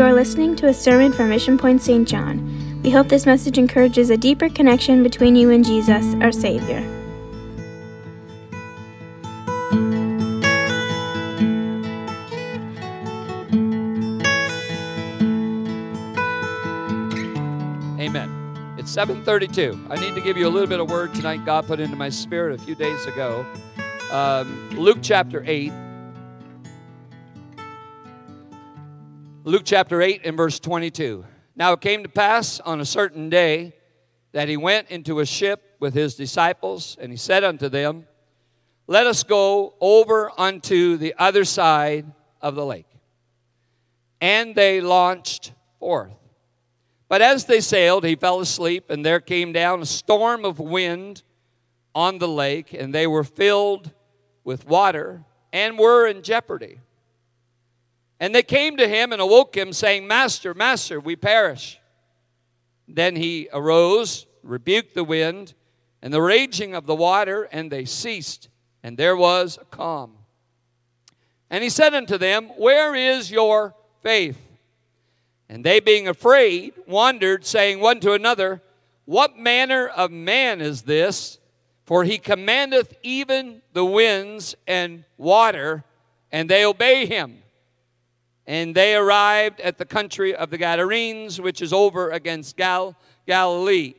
You are listening to a sermon from Mission Point St. John. We hope this message encourages a deeper connection between you and Jesus, our Savior. Amen. It's 7:32. I need to give you a little bit of word tonight. God put into my spirit a few days ago. Um, Luke chapter 8. Luke chapter 8 and verse 22. Now it came to pass on a certain day that he went into a ship with his disciples, and he said unto them, Let us go over unto the other side of the lake. And they launched forth. But as they sailed, he fell asleep, and there came down a storm of wind on the lake, and they were filled with water and were in jeopardy. And they came to him and awoke him, saying, Master, Master, we perish. Then he arose, rebuked the wind and the raging of the water, and they ceased, and there was a calm. And he said unto them, Where is your faith? And they, being afraid, wondered, saying one to another, What manner of man is this? For he commandeth even the winds and water, and they obey him. And they arrived at the country of the Gadarenes, which is over against Gal- Galilee.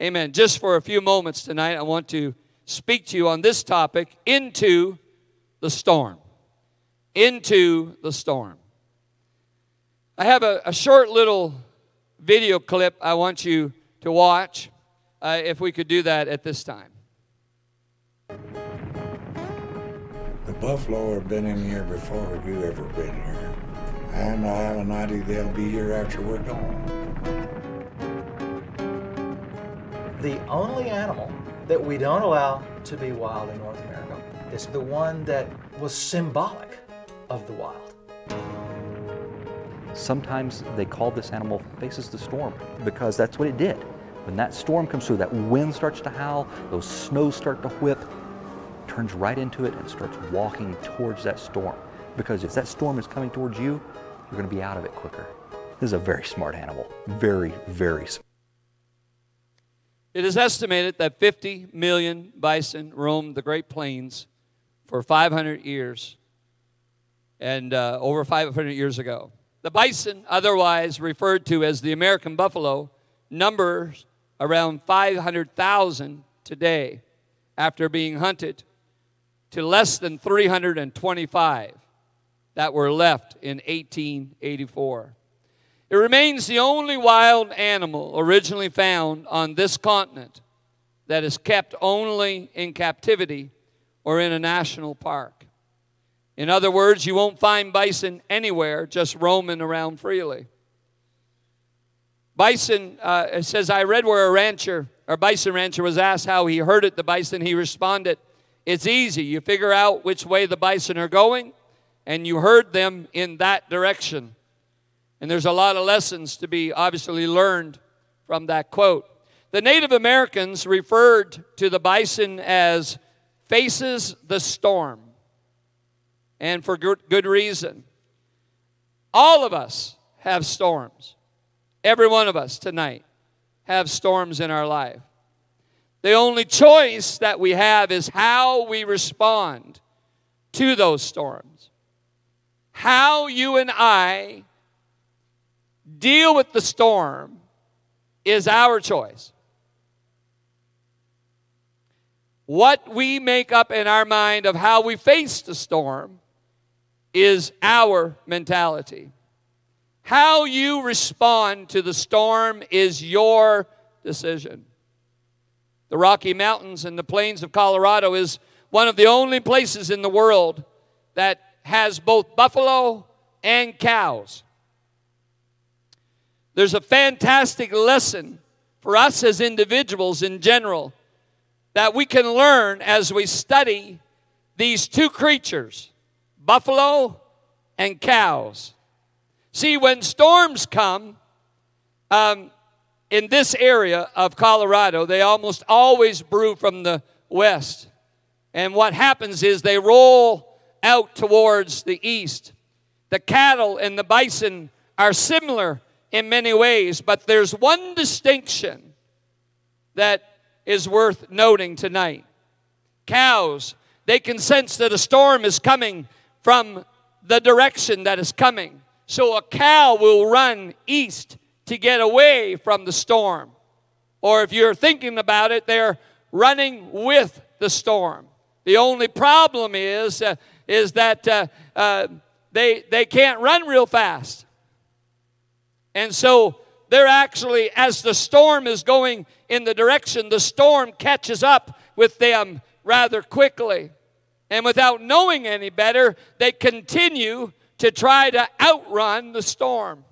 Amen. Just for a few moments tonight, I want to speak to you on this topic into the storm. Into the storm. I have a, a short little video clip I want you to watch, uh, if we could do that at this time. The buffalo have been in here before you ever been here. And I have an idea they'll be here after we're gone. The only animal that we don't allow to be wild in North America is the one that was symbolic of the wild. Sometimes they call this animal faces the storm because that's what it did. When that storm comes through, that wind starts to howl, those snows start to whip, turns right into it and starts walking towards that storm. Because if that storm is coming towards you, you're going to be out of it quicker. This is a very smart animal. Very, very smart. It is estimated that 50 million bison roamed the Great Plains for 500 years and uh, over 500 years ago. The bison, otherwise referred to as the American buffalo, numbers around 500,000 today after being hunted to less than 325 that were left in 1884. It remains the only wild animal originally found on this continent that is kept only in captivity or in a national park. In other words, you won't find bison anywhere just roaming around freely. Bison, uh, it says, I read where a rancher, or bison rancher, was asked how he herded the bison. He responded, It's easy. You figure out which way the bison are going, and you herd them in that direction. And there's a lot of lessons to be obviously learned from that quote. The Native Americans referred to the bison as faces the storm, and for good reason. All of us have storms. Every one of us tonight have storms in our life. The only choice that we have is how we respond to those storms. How you and I deal with the storm is our choice. What we make up in our mind of how we face the storm is our mentality. How you respond to the storm is your decision. The Rocky Mountains and the plains of Colorado is one of the only places in the world that has both buffalo and cows. There's a fantastic lesson for us as individuals in general that we can learn as we study these two creatures, buffalo and cows. See, when storms come um, in this area of Colorado, they almost always brew from the west. And what happens is they roll out towards the east. The cattle and the bison are similar in many ways, but there's one distinction that is worth noting tonight. Cows, they can sense that a storm is coming from the direction that is coming. So a cow will run east to get away from the storm. Or if you're thinking about it, they're running with the storm. The only problem is, uh, is that uh, uh, they, they can't run real fast. And so they're actually, as the storm is going in the direction, the storm catches up with them rather quickly. And without knowing any better, they continue to try to outrun the storm.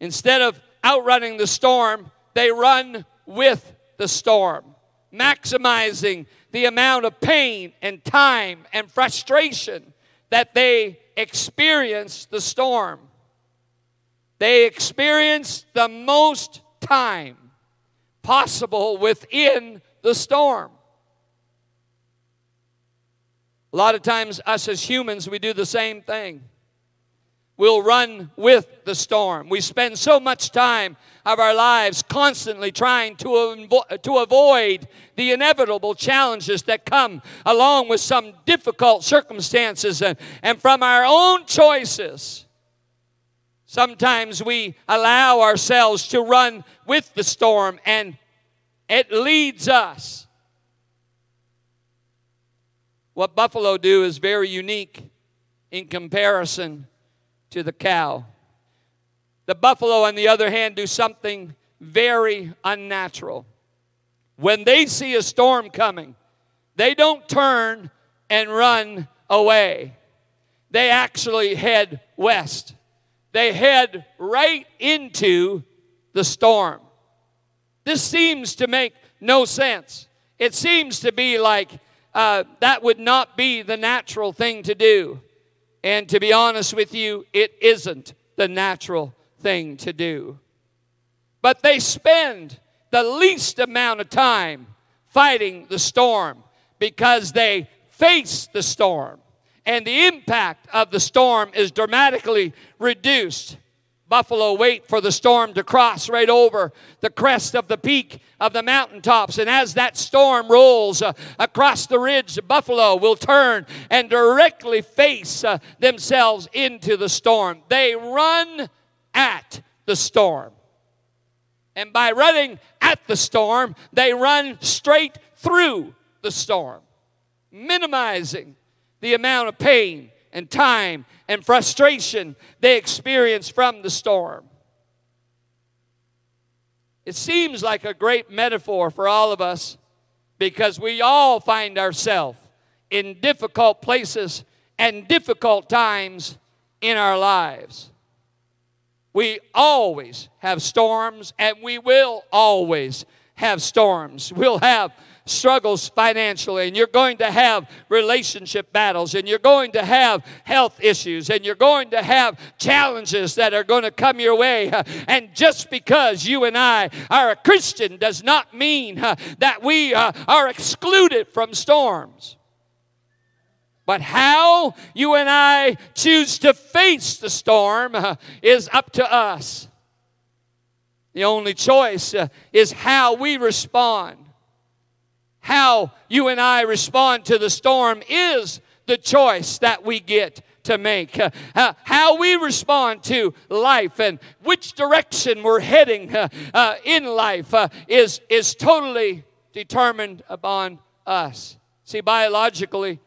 Instead of outrunning the storm, they run with the storm, maximizing the amount of pain and time and frustration that they experience the storm. They experience the most time possible within the storm. A lot of times, us as humans, we do the same thing. We'll run with the storm. We spend so much time of our lives constantly trying to, avo- to avoid the inevitable challenges that come along with some difficult circumstances and, and from our own choices. Sometimes we allow ourselves to run with the storm and it leads us what buffalo do is very unique in comparison to the cow. The buffalo, on the other hand, do something very unnatural. When they see a storm coming, they don't turn and run away. They actually head west. They head right into the storm. This seems to make no sense. It seems to be like uh, that would not be the natural thing to do. And to be honest with you, it isn't the natural thing to do. But they spend the least amount of time fighting the storm because they face the storm. And the impact of the storm is dramatically reduced Buffalo wait for the storm to cross right over the crest of the peak of the mountaintops. And as that storm rolls uh, across the ridge, buffalo will turn and directly face uh, themselves into the storm. They run at the storm. And by running at the storm, they run straight through the storm, minimizing the amount of pain and time and frustration they experience from the storm. It seems like a great metaphor for all of us because we all find ourselves in difficult places and difficult times in our lives. We always have storms and we will always have storms. We'll have struggles financially, and you're going to have relationship battles, and you're going to have health issues, and you're going to have challenges that are going to come your way. And just because you and I are a Christian does not mean that we uh, are excluded from storms. But how you and I choose to face the storm uh, is up to us. The only choice uh, is how we respond how you and I respond to the storm is the choice that we get to make. Uh, how we respond to life and which direction we're heading in life is, is totally determined upon us. See, biologically,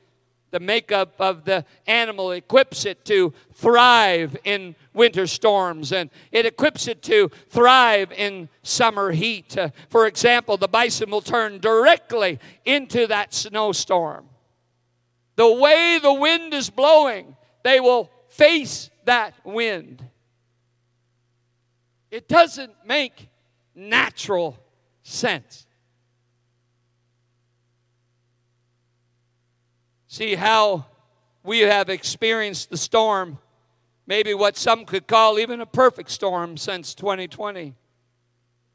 the makeup of the animal equips it to thrive in winter storms and it equips it to thrive in summer heat. Uh, for example, the bison will turn directly into that snowstorm. The way the wind is blowing, they will face that wind. It doesn't make natural sense. See how we have experienced the storm, maybe what some could call even a perfect storm since 2020,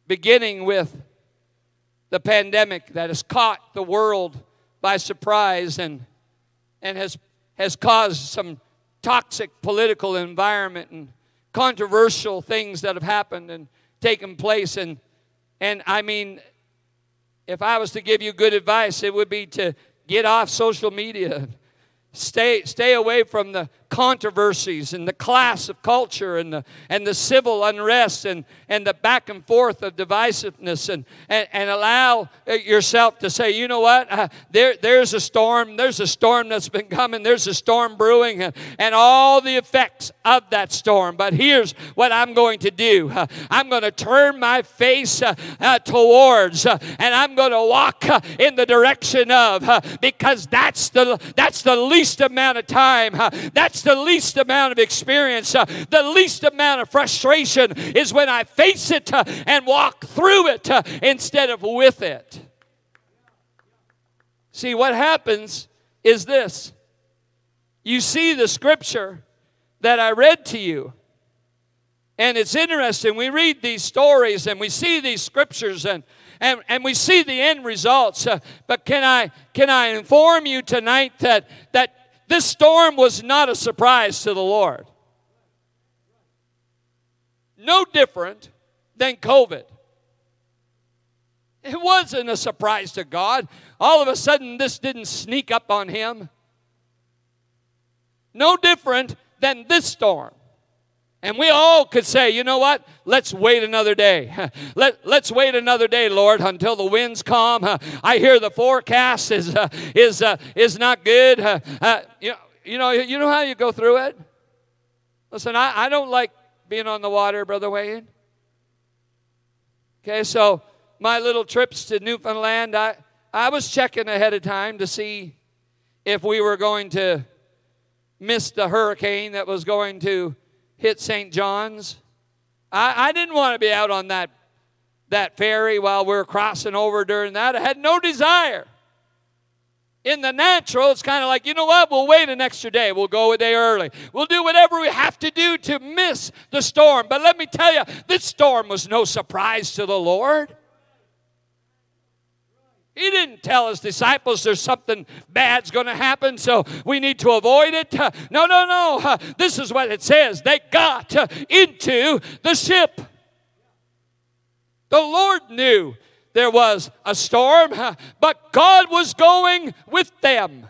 beginning with the pandemic that has caught the world by surprise and, and has, has caused some toxic political environment and controversial things that have happened and taken place. And, and I mean, if I was to give you good advice, it would be to get off social media. Stay, stay away from the controversies and the class of culture and the, and the civil unrest and, and the back and forth of divisiveness and, and, and allow yourself to say, you know what, uh, there, there's a storm, there's a storm that's been coming, there's a storm brewing, and, and all the effects of that storm. But here's what I'm going to do uh, I'm going to turn my face uh, uh towards uh, and I'm going to walk uh, in the direction of because that's the, that's the least amount of time. that's the least amount of experience, uh, the least amount of frustration is when I face it uh, and walk through it uh, instead of with it. See, what happens is this you see the scripture that I read to you. And it's interesting. We read these stories and we see these scriptures and, and, and we see the end results. Uh, but can I, can I inform you tonight that, that this storm was not a surprise to the Lord. No different than COVID. It wasn't a surprise to God. All of a sudden, this didn't sneak up on him. No different than this storm. And we all could say, you know what? Let's wait another day. Let, let's wait another day, Lord, until the winds calm. I hear the forecast is, uh, is, uh, is not good. Uh, you, know, you, know, you know how you go through it? Listen, I, I don't like being on the water, Brother Wayne. Okay, so my little trips to Newfoundland, I, I was checking ahead of time to see if we were going to miss the hurricane that was going to hit St. John's. I, I didn't want to be out on that, that ferry while we were crossing over during that. I had no desire. In the natural, it's kind of like, you know what? We'll wait an extra day. We'll go a day early. We'll do whatever we have to do to miss the storm. But let me tell you, this storm was no surprise to the Lord. He didn't tell his disciples there's something bad's going to happen, so we need to avoid it. No, no, no. This is what it says. They got into the ship. The Lord knew there was a storm, but God was going with them.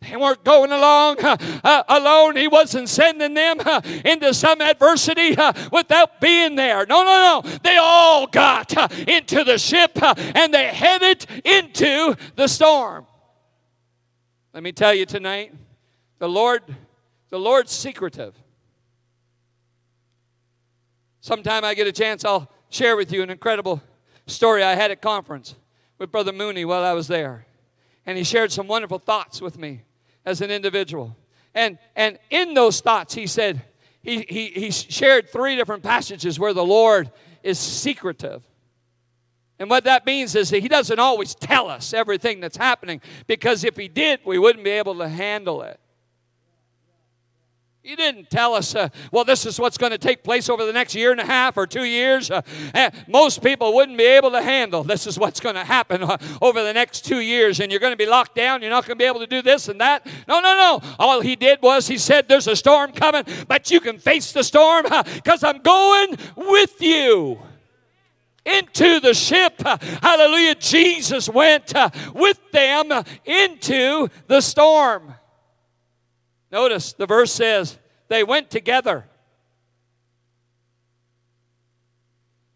They weren't going along uh, uh, alone. He wasn't sending them uh, into some adversity without being there. No, no, no. They all got into the ship and they headed into the storm. Let me tell you tonight, the Lord, the Lord's secretive. Sometime I get a chance, I'll share with you an incredible story I had at conference with Brother Mooney while I was there. And he shared some wonderful thoughts with me as an individual. And, and in those thoughts, he said, he, he, he shared three different passages where the Lord is secretive. And what that means is that he doesn't always tell us everything that's happening because if he did, we wouldn't be able to handle it. He didn't tell us, uh, well, this is what's going to take place over the next year and a half or two years. Uh, eh, most people wouldn't be able to handle this is what's going to happen uh, over the next two years, and you're going to be locked down. You're not going to be able to do this and that. No, no, no. All he did was he said, There's a storm coming, but you can face the storm because I'm going with you into the ship. Hallelujah. Jesus went uh, with them into the storm. Notice the verse says they went together.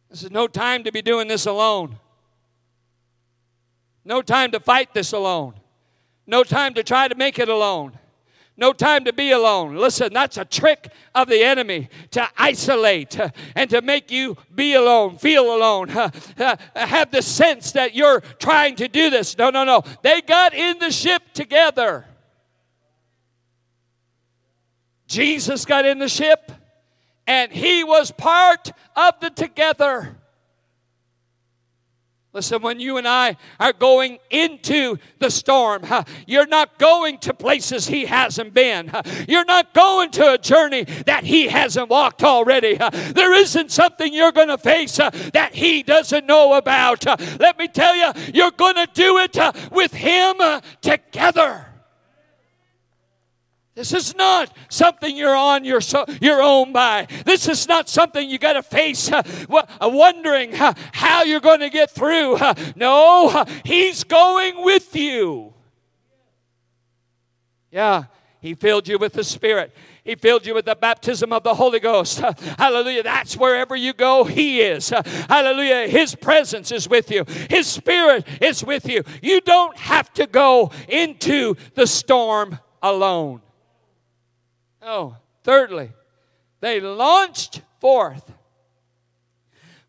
This is no time to be doing this alone. No time to fight this alone. No time to try to make it alone. No time to be alone. Listen, that's a trick of the enemy to isolate and to make you be alone, feel alone, have the sense that you're trying to do this. No, no, no. They got in the ship together. Jesus got in the ship and he was part of the together. Listen, when you and I are going into the storm, you're not going to places He hasn't been. You're not going to a journey that He hasn't walked already. There isn't something you're going to face that He doesn't know about. Let me tell you, you're going to do it with Him together. This is not something you're on your, so, your own by. This is not something you got to face uh, uh, wondering uh, how you're going to get through. Uh, no, He's going with you. Yeah, He filled you with the Spirit. He filled you with the baptism of the Holy Ghost. Hallelujah. That's wherever you go, He is. Hallelujah. His presence is with you, His Spirit is with you. You don't have to go into the storm alone. Oh, thirdly, they launched forth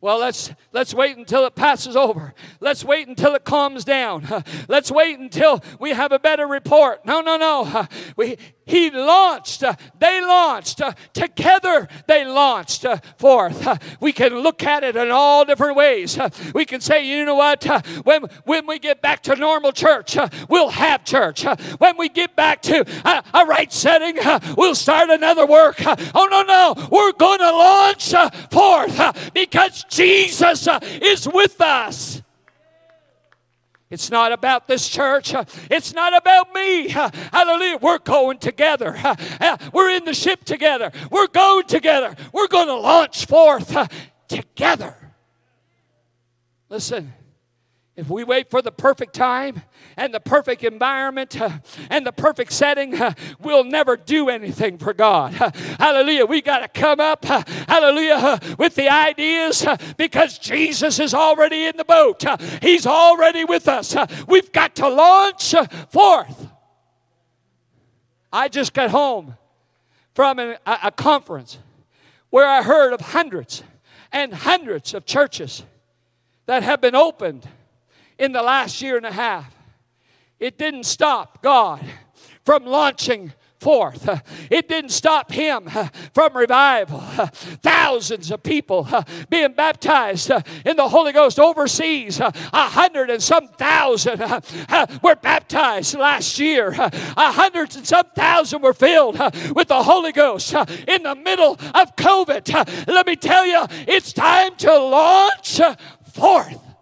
well, let's let's wait until it passes over. Let's wait until it calms down. Let's wait until we have a better report. No, no, no. We, he launched. Uh, they launched uh, together. They launched uh, forth. We can look at it in all different ways. We can say, you know what? When when we get back to normal church, we'll have church. When we get back to a, a right setting, we'll start another work. Oh no, no, we're going to launch forth because Jesus uh, is with us. It's not about this church. It's not about me. Hallelujah. We're going together. We're in the ship together. We're going together. We're going to launch forth together. Listen, if we wait for the perfect time and the perfect environment uh, and the perfect setting, uh, we'll never do anything for God. Uh, hallelujah. We got to come up, hallelujah, with the ideas because Jesus is already in the boat. He's already with us. We've got to launch forth. I just got home from a, a conference where I heard of hundreds and hundreds of churches that have been opened in the last year and a half. It didn't stop God from launching forth. It didn't stop him from revival. Thousands of people being baptized in the Holy Ghost overseas. A hundred and some thousand were baptized last year. A hundred and some thousand were filled with the Holy Ghost in the middle of COVID. Let me tell you, it's time to launch forth.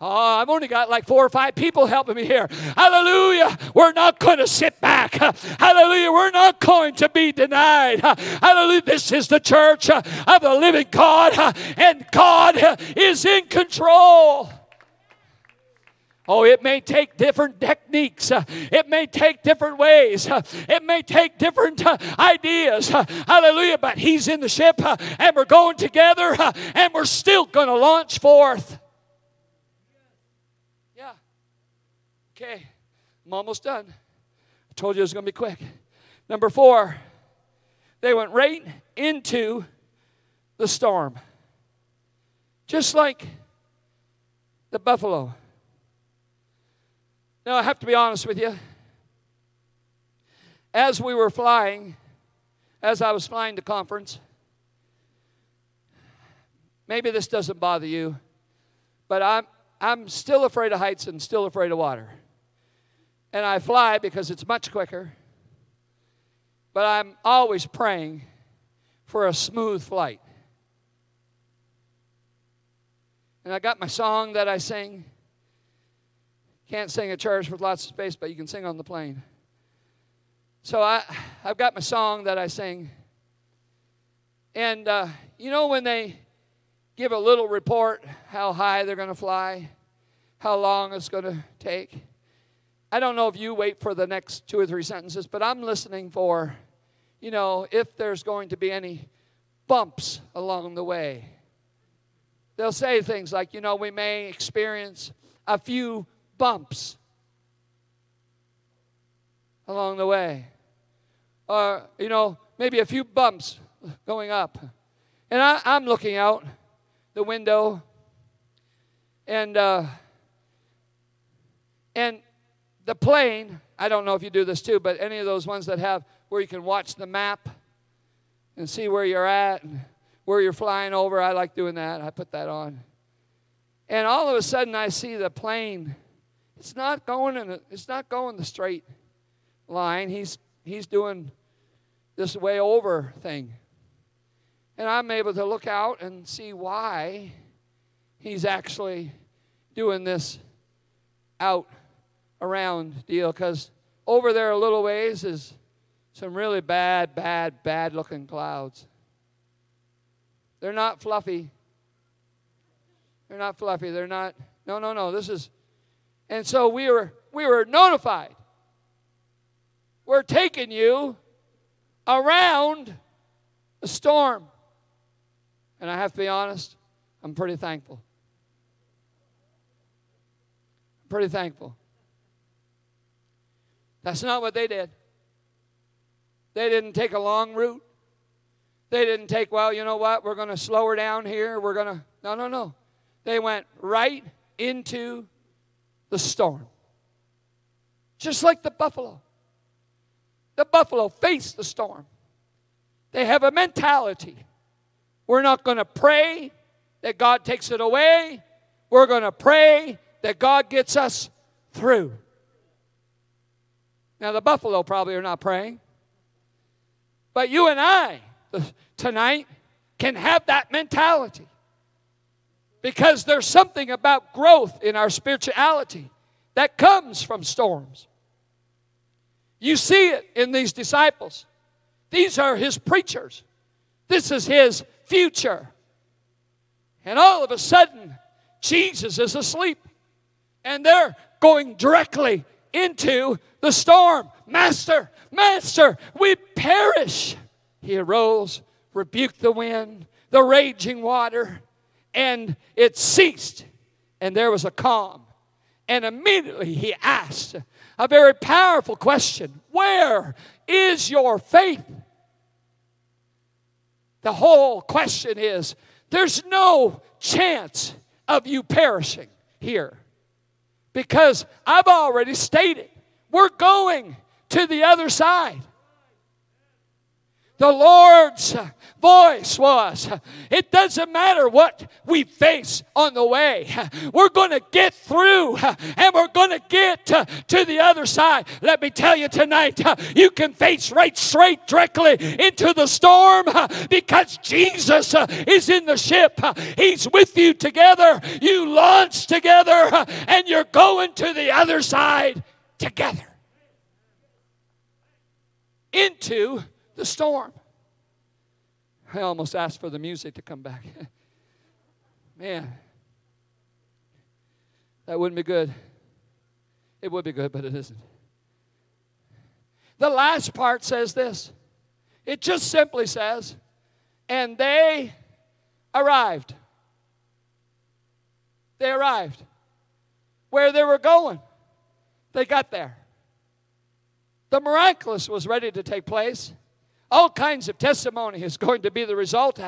Oh, I've only got like four or five people helping me here. Hallelujah. We're not going to sit back. Hallelujah. We're not going to be denied. Hallelujah. This is the church uh, of the living God, uh, and God uh, is in control. Oh, it may take different techniques. It may take different ways. It may take different ideas. Hallelujah. But He's in the ship and we're going together and we're still going to launch forth. Okay, I'm almost done. I told you it was going to be quick. Number four, they went right into the storm. Just like the buffalo. Now, I have to be honest with you. As we were flying, as I was flying to conference, maybe this doesn't bother you, but I'm, I'm still afraid of heights and still afraid of water and I fly because it's much quicker. But I'm always praying for a smooth flight. And I got my song that I sing. Can't sing at church with lots of space, but you can sing on the plane. So I, I've got my song that I sing. And uh, you know when they give a little report how high they're going to fly, how long it's going to take? I don't know if you wait for the next two or three sentences, but I'm listening for, you know, if there's going to be any bumps along the way. They'll say things like, you know, we may experience a few bumps along the way. Or, you know, maybe a few bumps going up. And I, am looking out the window and, uh, and the plane, I don't know if you do this too, but any of those ones that have where you can watch the map and see where you're at and where you're flying over, I like doing that. I put that on. And all of a sudden I see the plane. It's not going in it's not going the straight line. He's he's doing this way over thing. And I'm able to look out and see why he's actually doing this out around deal because over there a little ways is some really bad, bad, bad looking clouds. They're not fluffy. They're not fluffy. They're not. No, no, no. This is. And so we were we were notified. We're taking you around a storm. And I have to be honest, I'm pretty thankful. I'm pretty thankful. That's not what they did. They didn't take a long route. They didn't take, well, you know what, we're going to slow her down here. We're going to. No, no, no. They went right into the storm. Just like the buffalo. The buffalo faced the storm. They have a mentality. We're not going to pray that God takes it away. We're going to pray that God gets us through. Now, the buffalo probably are not praying. But you and I tonight can have that mentality. Because there's something about growth in our spirituality that comes from storms. You see it in these disciples. These are his preachers. This is his future. And all of a sudden, Jesus is asleep. And they're going directly into the storm. Master, Master, we perish. He arose, rebuked the wind, the raging water, and it ceased. And there was a calm. And immediately he asked a very powerful question Where is your faith? The whole question is there's no chance of you perishing here because I've already stated we're going to the other side. The Lord's voice was. It doesn't matter what we face on the way. We're going to get through and we're going to get to, the other side. Let me tell you tonight, you can face right straight directly into the storm because Jesus is in the ship. He's with you together. You launch together and you're going to the other side together into the storm. I almost asked for the music to come back. Man, that wouldn't be good. It would be good, but it isn't. The last part says this it just simply says, and they arrived. They arrived. Where they were going, they got there. The miraculous was ready to take place. All kinds of testimony is going to be the result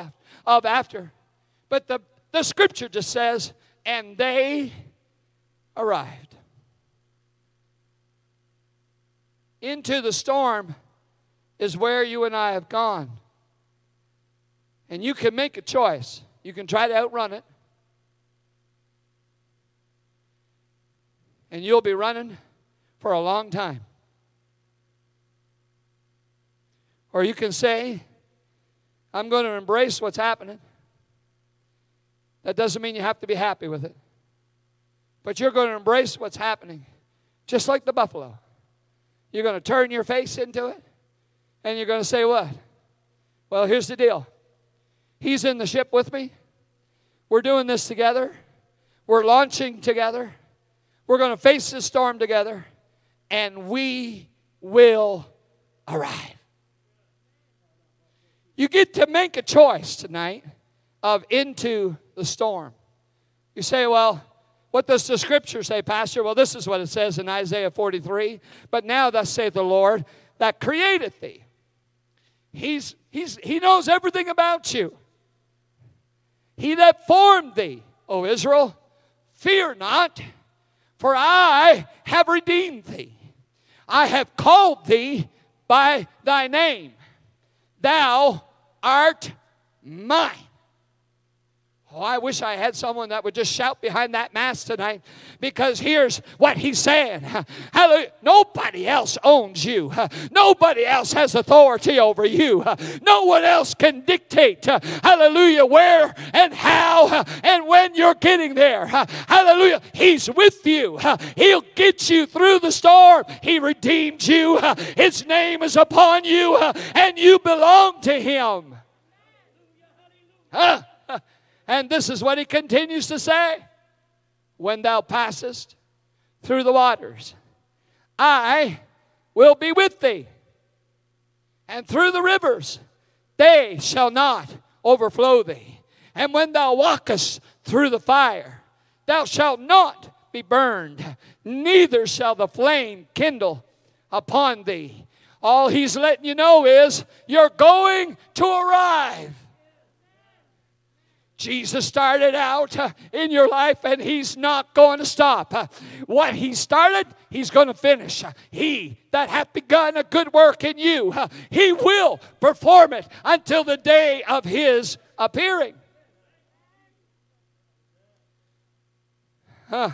of after. But the, the scripture just says, and they arrived. Into the storm is where you and I have gone. And you can make a choice. You can try to outrun it. And you'll be running for a long time. Or you can say, I'm going to embrace what's happening. That doesn't mean you have to be happy with it. But you're going to embrace what's happening, just like the buffalo. You're going to turn your face into it, and you're going to say, What? Well, here's the deal He's in the ship with me. We're doing this together. We're launching together. We're going to face this storm together, and we will arrive. You get to make a choice tonight of into the storm. You say, well, what does the scripture say, Pastor? Well, this is what it says in Isaiah 43. But now, thus saith the Lord that created thee. He's, he's, he knows everything about you. He that formed thee, O Israel, fear not, for I have redeemed thee. I have called thee by thy name. Thou art mine. Oh, I wish I had someone that would just shout behind that mask tonight because here's what he's saying. Hallelujah. Nobody else owns you. Nobody else has authority over you. No one else can dictate, hallelujah, where and how and when you're getting there. Hallelujah. He's with you. He'll get you through the storm. He redeemed you. His name is upon you and you belong to him. Huh? And this is what he continues to say When thou passest through the waters, I will be with thee. And through the rivers, they shall not overflow thee. And when thou walkest through the fire, thou shalt not be burned, neither shall the flame kindle upon thee. All he's letting you know is you're going to arrive. Jesus started out uh, in your life and he's not going to stop. Uh, what he started, he's going to finish. Uh, he that hath begun a good work in you, he will perform it until the day of his appearing. Huh.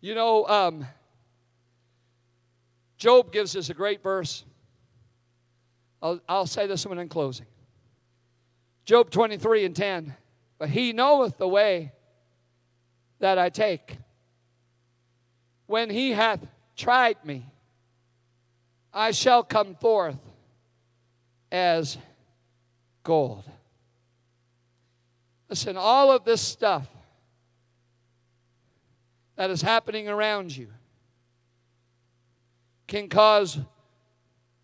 You know, um, Job gives us a great verse. I'll, I'll say this one in closing. Job 23 and 10. But he knoweth the way that I take. When he hath tried me, I shall come forth as gold. Listen, all of this stuff that is happening around you can cause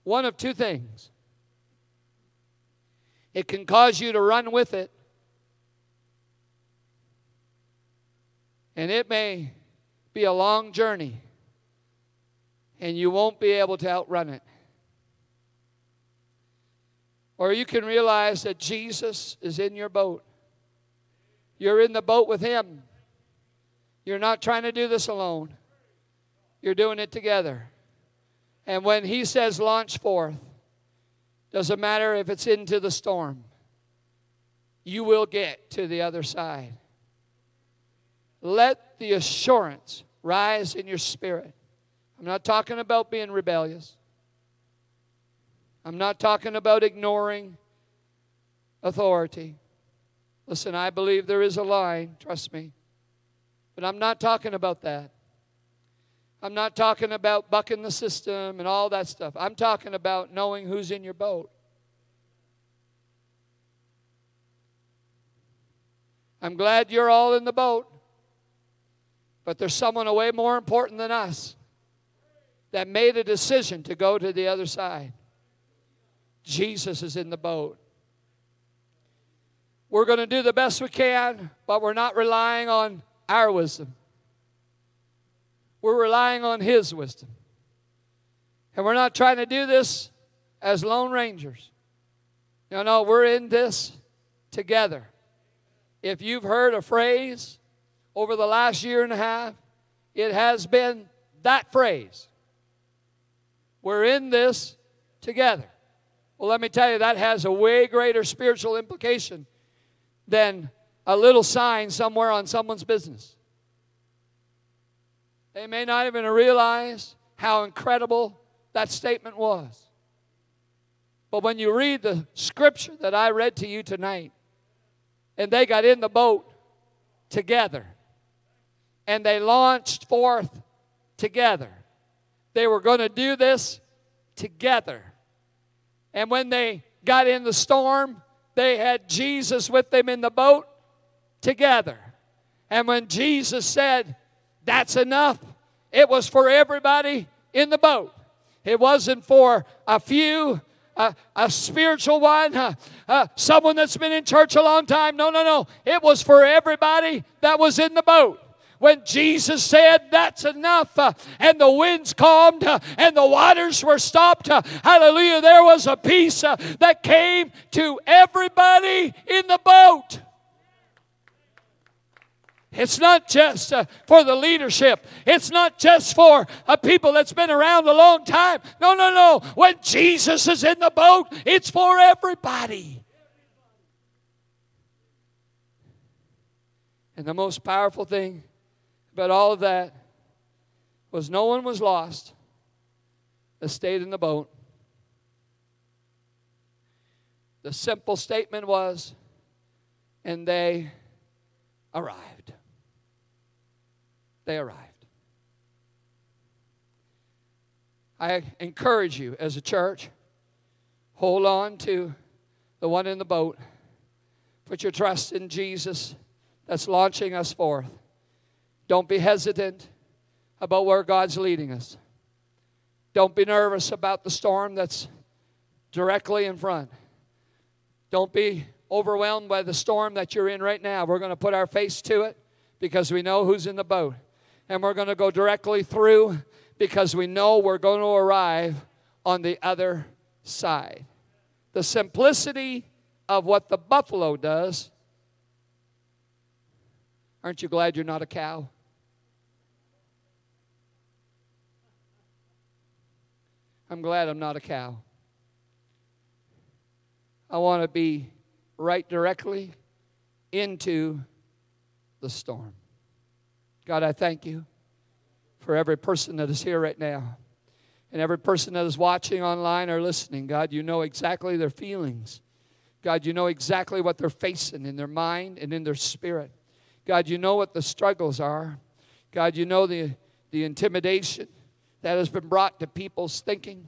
one of two things it can cause you to run with it. And it may be a long journey, and you won't be able to outrun it. Or you can realize that Jesus is in your boat. You're in the boat with Him. You're not trying to do this alone, you're doing it together. And when He says, launch forth, doesn't matter if it's into the storm, you will get to the other side. Let the assurance rise in your spirit. I'm not talking about being rebellious. I'm not talking about ignoring authority. Listen, I believe there is a line, trust me. But I'm not talking about that. I'm not talking about bucking the system and all that stuff. I'm talking about knowing who's in your boat. I'm glad you're all in the boat, but there's someone way more important than us that made a decision to go to the other side. Jesus is in the boat. We're going to do the best we can, but we're not relying on our wisdom. We're relying on His wisdom. And we're not trying to do this as lone rangers. No, no, we're in this together. If you've heard a phrase over the last year and a half, it has been that phrase. We're in this together. Well, let me tell you, that has a way greater spiritual implication than a little sign somewhere on someone's business. They may not even realize how incredible that statement was. But when you read the scripture that I read to you tonight, and they got in the boat together, and they launched forth together, they were going to do this together. And when they got in the storm, they had Jesus with them in the boat together. And when Jesus said, that's enough. It was for everybody in the boat. It wasn't for a few, a, spiritual one, someone that's been in church a long time. No, no, no. It was for everybody that was in the boat when Jesus said, That's enough, uh, and the winds calmed uh, and the waters were stopped, uh, hallelujah, there was a peace that came to everybody in the boat. It's not just uh, for the leadership. It's not just for a people that's been around a long time. No, no, no. When Jesus is in the boat, it's for everybody. And the most powerful thing about all of that was no one was lost that stayed in the boat. The simple statement was, and they arrived. They arrived. I encourage you as a church, hold on to the one in the boat. Put your trust in Jesus that's launching us forth. Don't be hesitant about where God's leading us. Don't be nervous about the storm that's directly in front. Don't be overwhelmed by the storm that you're in right now. We're going to put our face to it because we know who's in the boat. And we're going to go directly through because we know we're going to arrive on the other side. The simplicity of what the buffalo does. Aren't you glad you're not a cow? I'm glad I'm not a cow. I want to be right directly into the storm. God, I thank you for every person that is here right now and every person that is watching online or listening. God, you know exactly their feelings. God, you know exactly what they're facing in their mind and in their spirit. God, you know what the struggles are. God, you know the, the intimidation that has been brought to people's thinking.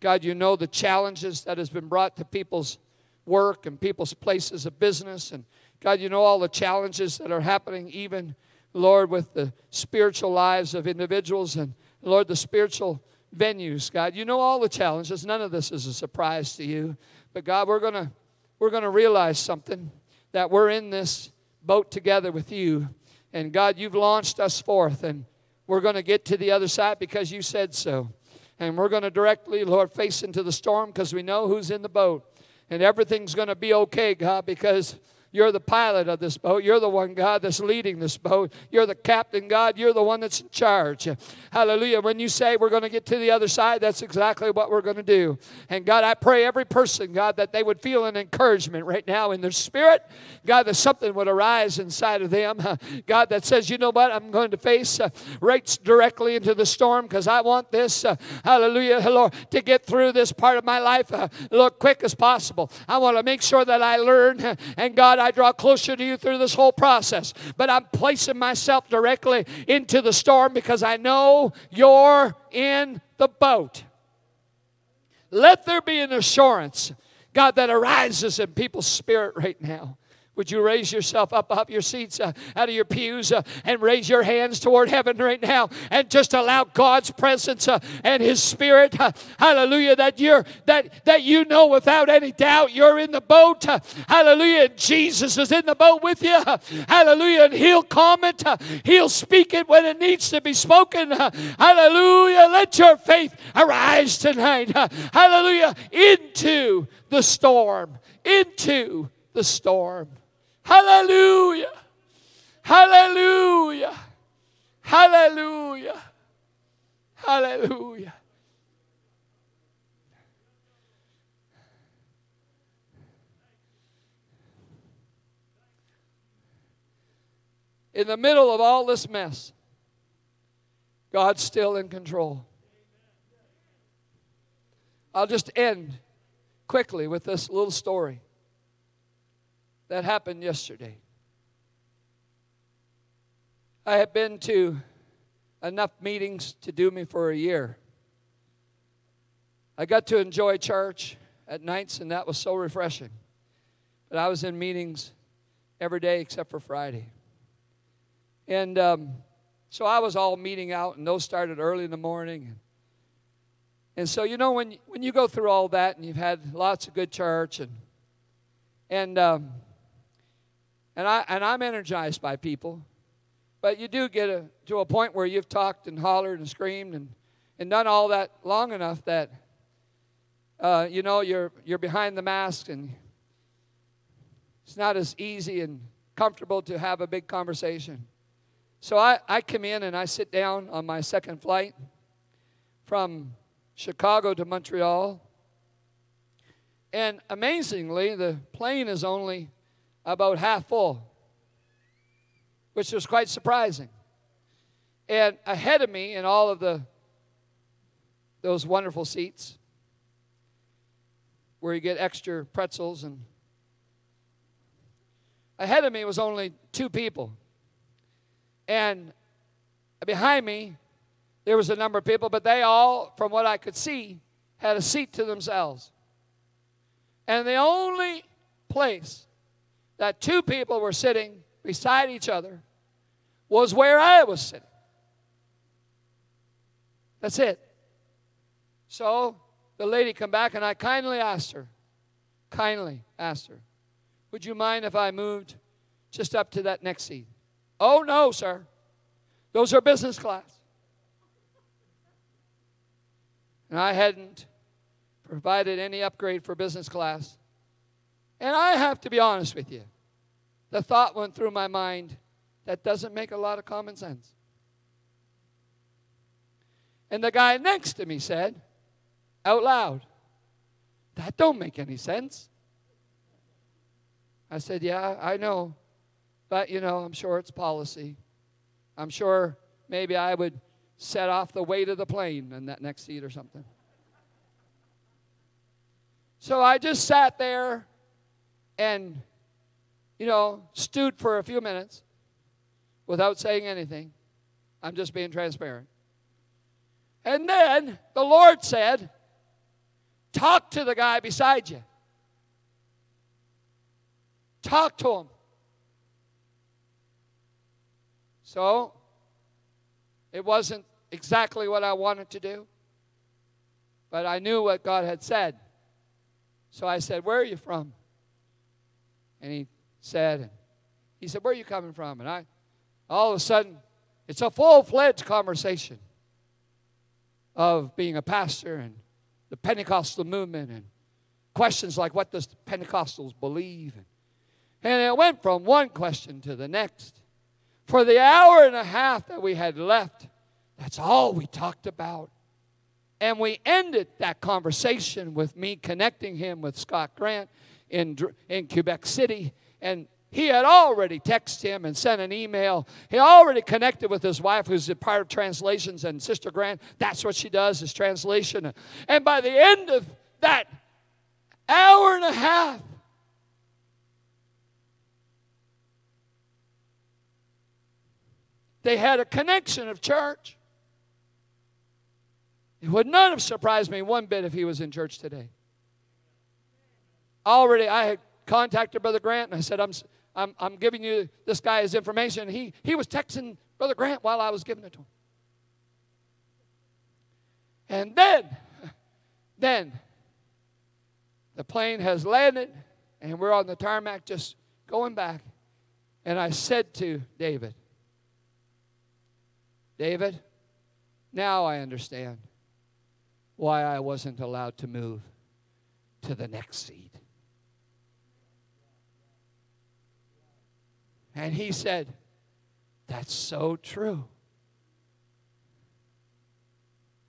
God, you know the challenges that has been brought to people's work and people's places of business. And God, you know all the challenges that are happening, even, Lord, with the spiritual lives of individuals and, Lord, the spiritual venues. God, you know all the challenges. None of this is a surprise to you. But God, we're going to we're going to realize something that we're in this boat together with you. And God, you've launched us forth, and we're going to get to the other side because you said so. And we're going to directly, Lord, face into the storm because we know who's in the boat and everything's going to be okay, God, because you're the pilot of this boat. You're the one, God, that's leading this boat. You're the captain, God. You're the one that's in charge. Hallelujah. When you say we're going to get to the other side, that's exactly what we're going to do. And God, I pray every person, God, that they would feel an encouragement right now in their spirit. God, that something would arise inside of them. God, that says, you know what, I'm going to face uh, right directly into the storm because I want this, uh, hallelujah, Lord, to get through this part of my life, uh, Lord, quick as possible. I want to make sure that I learn. And God, draw closer to you through this whole process. But I'm placing myself directly into the storm because I know you're in the boat. Let there be an assurance, God, that arises in people's spirit right now. Would you raise yourself up up your seats, uh, out of your pews, uh, and raise your hands toward heaven right now, and just allow God's presence uh, and His Spirit, uh, Hallelujah, that you're that that you know without any doubt you're in the boat, uh, Hallelujah. Jesus is in the boat with you, uh, Hallelujah. And He'll comment, He'll speak it when it needs to be spoken, Hallelujah. Let your faith arise tonight, Hallelujah, into the storm, into the storm. Hallelujah. Hallelujah. Hallelujah. Hallelujah. In the middle of all this mess, God's still in control. I'll just end quickly with this little story that happened yesterday. I have been to enough meetings to do me for a year. I got to enjoy church at nights, and that was so refreshing. But I was in meetings every day except for Friday. And um, so I was all meeting out, and those started early in the morning. And so, you know, when, when you go through all that and you've had lots of good church, and, and um, and, I, and I'm energized by people. But you do get a, to a point where you've talked and hollered and screamed and, and done all that long enough that, uh, you know, you're, you're behind the mask and it's not as easy and comfortable to have a big conversation. So I, I come in and I sit down on my second flight from Chicago to Montreal. And amazingly, the plane is only about half full, which was quite surprising. And ahead of me in all of the those wonderful seats where you get extra pretzels and ahead of me was only two people. And behind me there was a number of people, but they all, from what I could see, had a seat to themselves. And the only place that two people were sitting beside each other was where I was sitting. That's it. So the lady come back and I kindly asked her, kindly asked her, would you mind if I moved just up to that next seat? Oh, no, sir. Those are business class. And I hadn't provided any upgrade for business class. And I have to be honest with you. The thought went through my mind that doesn't make a lot of common sense. And the guy next to me said out loud, That don't make any sense. I said, Yeah, I know. But, you know, I'm sure it's policy. I'm sure maybe I would set off the weight of the plane in that next seat or something. So I just sat there and, you know, stewed for a few minutes without saying anything. I'm just being transparent. And then the Lord said, Talk to the guy beside you. Talk to him. So, it wasn't exactly what I wanted to do, but I knew what God had said. So I said, Where are you from? And he said, He said, Where are you coming from? And I, all of a sudden, it's a full fledged conversation of being a pastor and the Pentecostal movement and questions like, What does the Pentecostals believe? And it went from one question to the next. For the hour and a half that we had left, that's all we talked about. And we ended that conversation with me connecting him with Scott Grant in, in Quebec City. And he had already texted him and sent an email. He already connected with his wife, who's a part of translations, and Sister Grant. That's what she does, is translation. And by the end of that hour and a half, they had a connection of church. It would not have surprised me one bit if he was in church today. Already, I had contacted Brother Grant and I said, I'm, I'm, I'm giving you this guy's information. He, he was texting Brother Grant while I was giving it to him. And then, then, the plane has landed and we're on the tarmac just going back. And I said to David, David, now I understand why I wasn't allowed to move to the next seat. And he said, That's so true.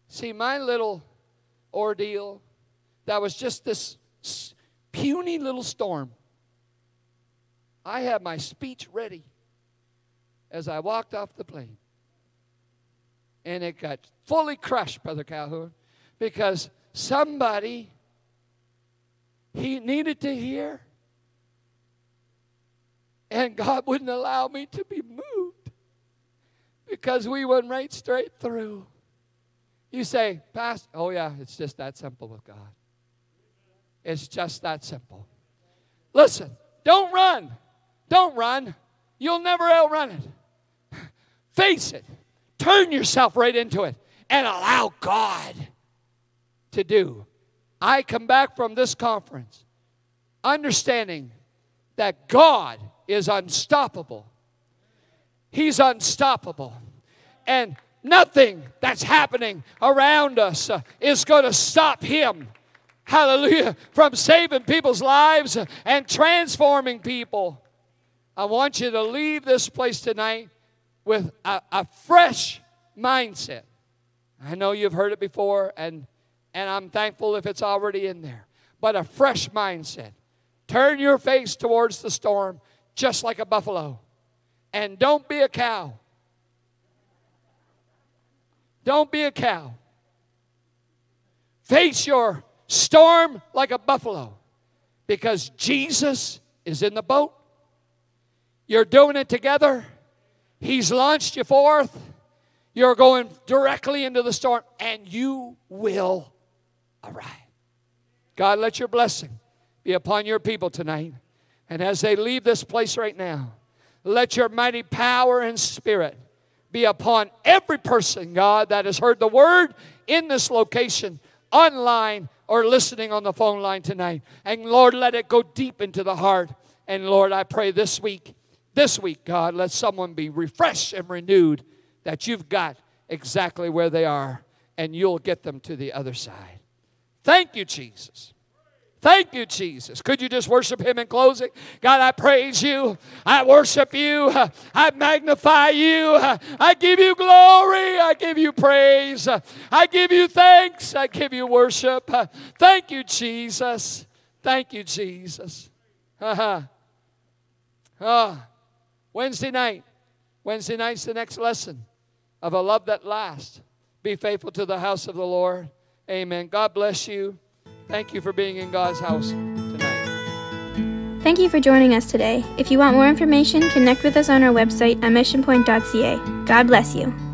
See, my little ordeal, that was just this puny little storm. I had my speech ready as I walked off the plane. And it got fully crushed, Brother Calhoun because somebody he needed to hear. And God wouldn't allow me to be moved because we went right straight through. You say, Pastor, oh yeah, it's just that simple with God. It's just that simple. Listen, don't run. Don't run. You'll never outrun it. Face it. Turn yourself right into it and allow God to do. I come back from this conference understanding that God is unstoppable. He's unstoppable. And nothing that's happening around us uh, is going to stop Him. Hallelujah. From saving people's lives and transforming people. I want you to leave this place tonight with a, a fresh mindset. I know you've heard it before, and, and I'm thankful if it's already in there. But a fresh mindset. Turn your face towards the storm just like a buffalo. And don't be a cow. Don't be a cow. Face your storm like a buffalo because Jesus is in the boat. You're doing it together. He's launched you forth. You're going directly into the storm, and you will arrive. God, let your blessing be upon your people tonight. And as they leave this place right now, let your mighty power and spirit be upon every person, God, that has heard the word in this location, online, or listening on the phone line tonight. And Lord, let it go deep into the heart. And Lord, I pray this week this week, God, let someone be refreshed and renewed that you've got exactly where they are and you'll get them to the other side. Thank you, Jesus. Thank you, Jesus. Could you just worship Him in closing? God, I praise you. I worship you. I magnify you. I give you glory. I give you praise. I give you thanks. I give you worship. Thank you, Jesus. Thank you, Jesus. Uh-huh. Ah. Wednesday night. Wednesday night's the next lesson of a love that lasts. Be faithful to the house of the Lord. Amen. God bless you. Thank you for being in God's house tonight. Thank you for joining us today. If you want more information, connect with us on our website at missionpoint.ca. God bless you.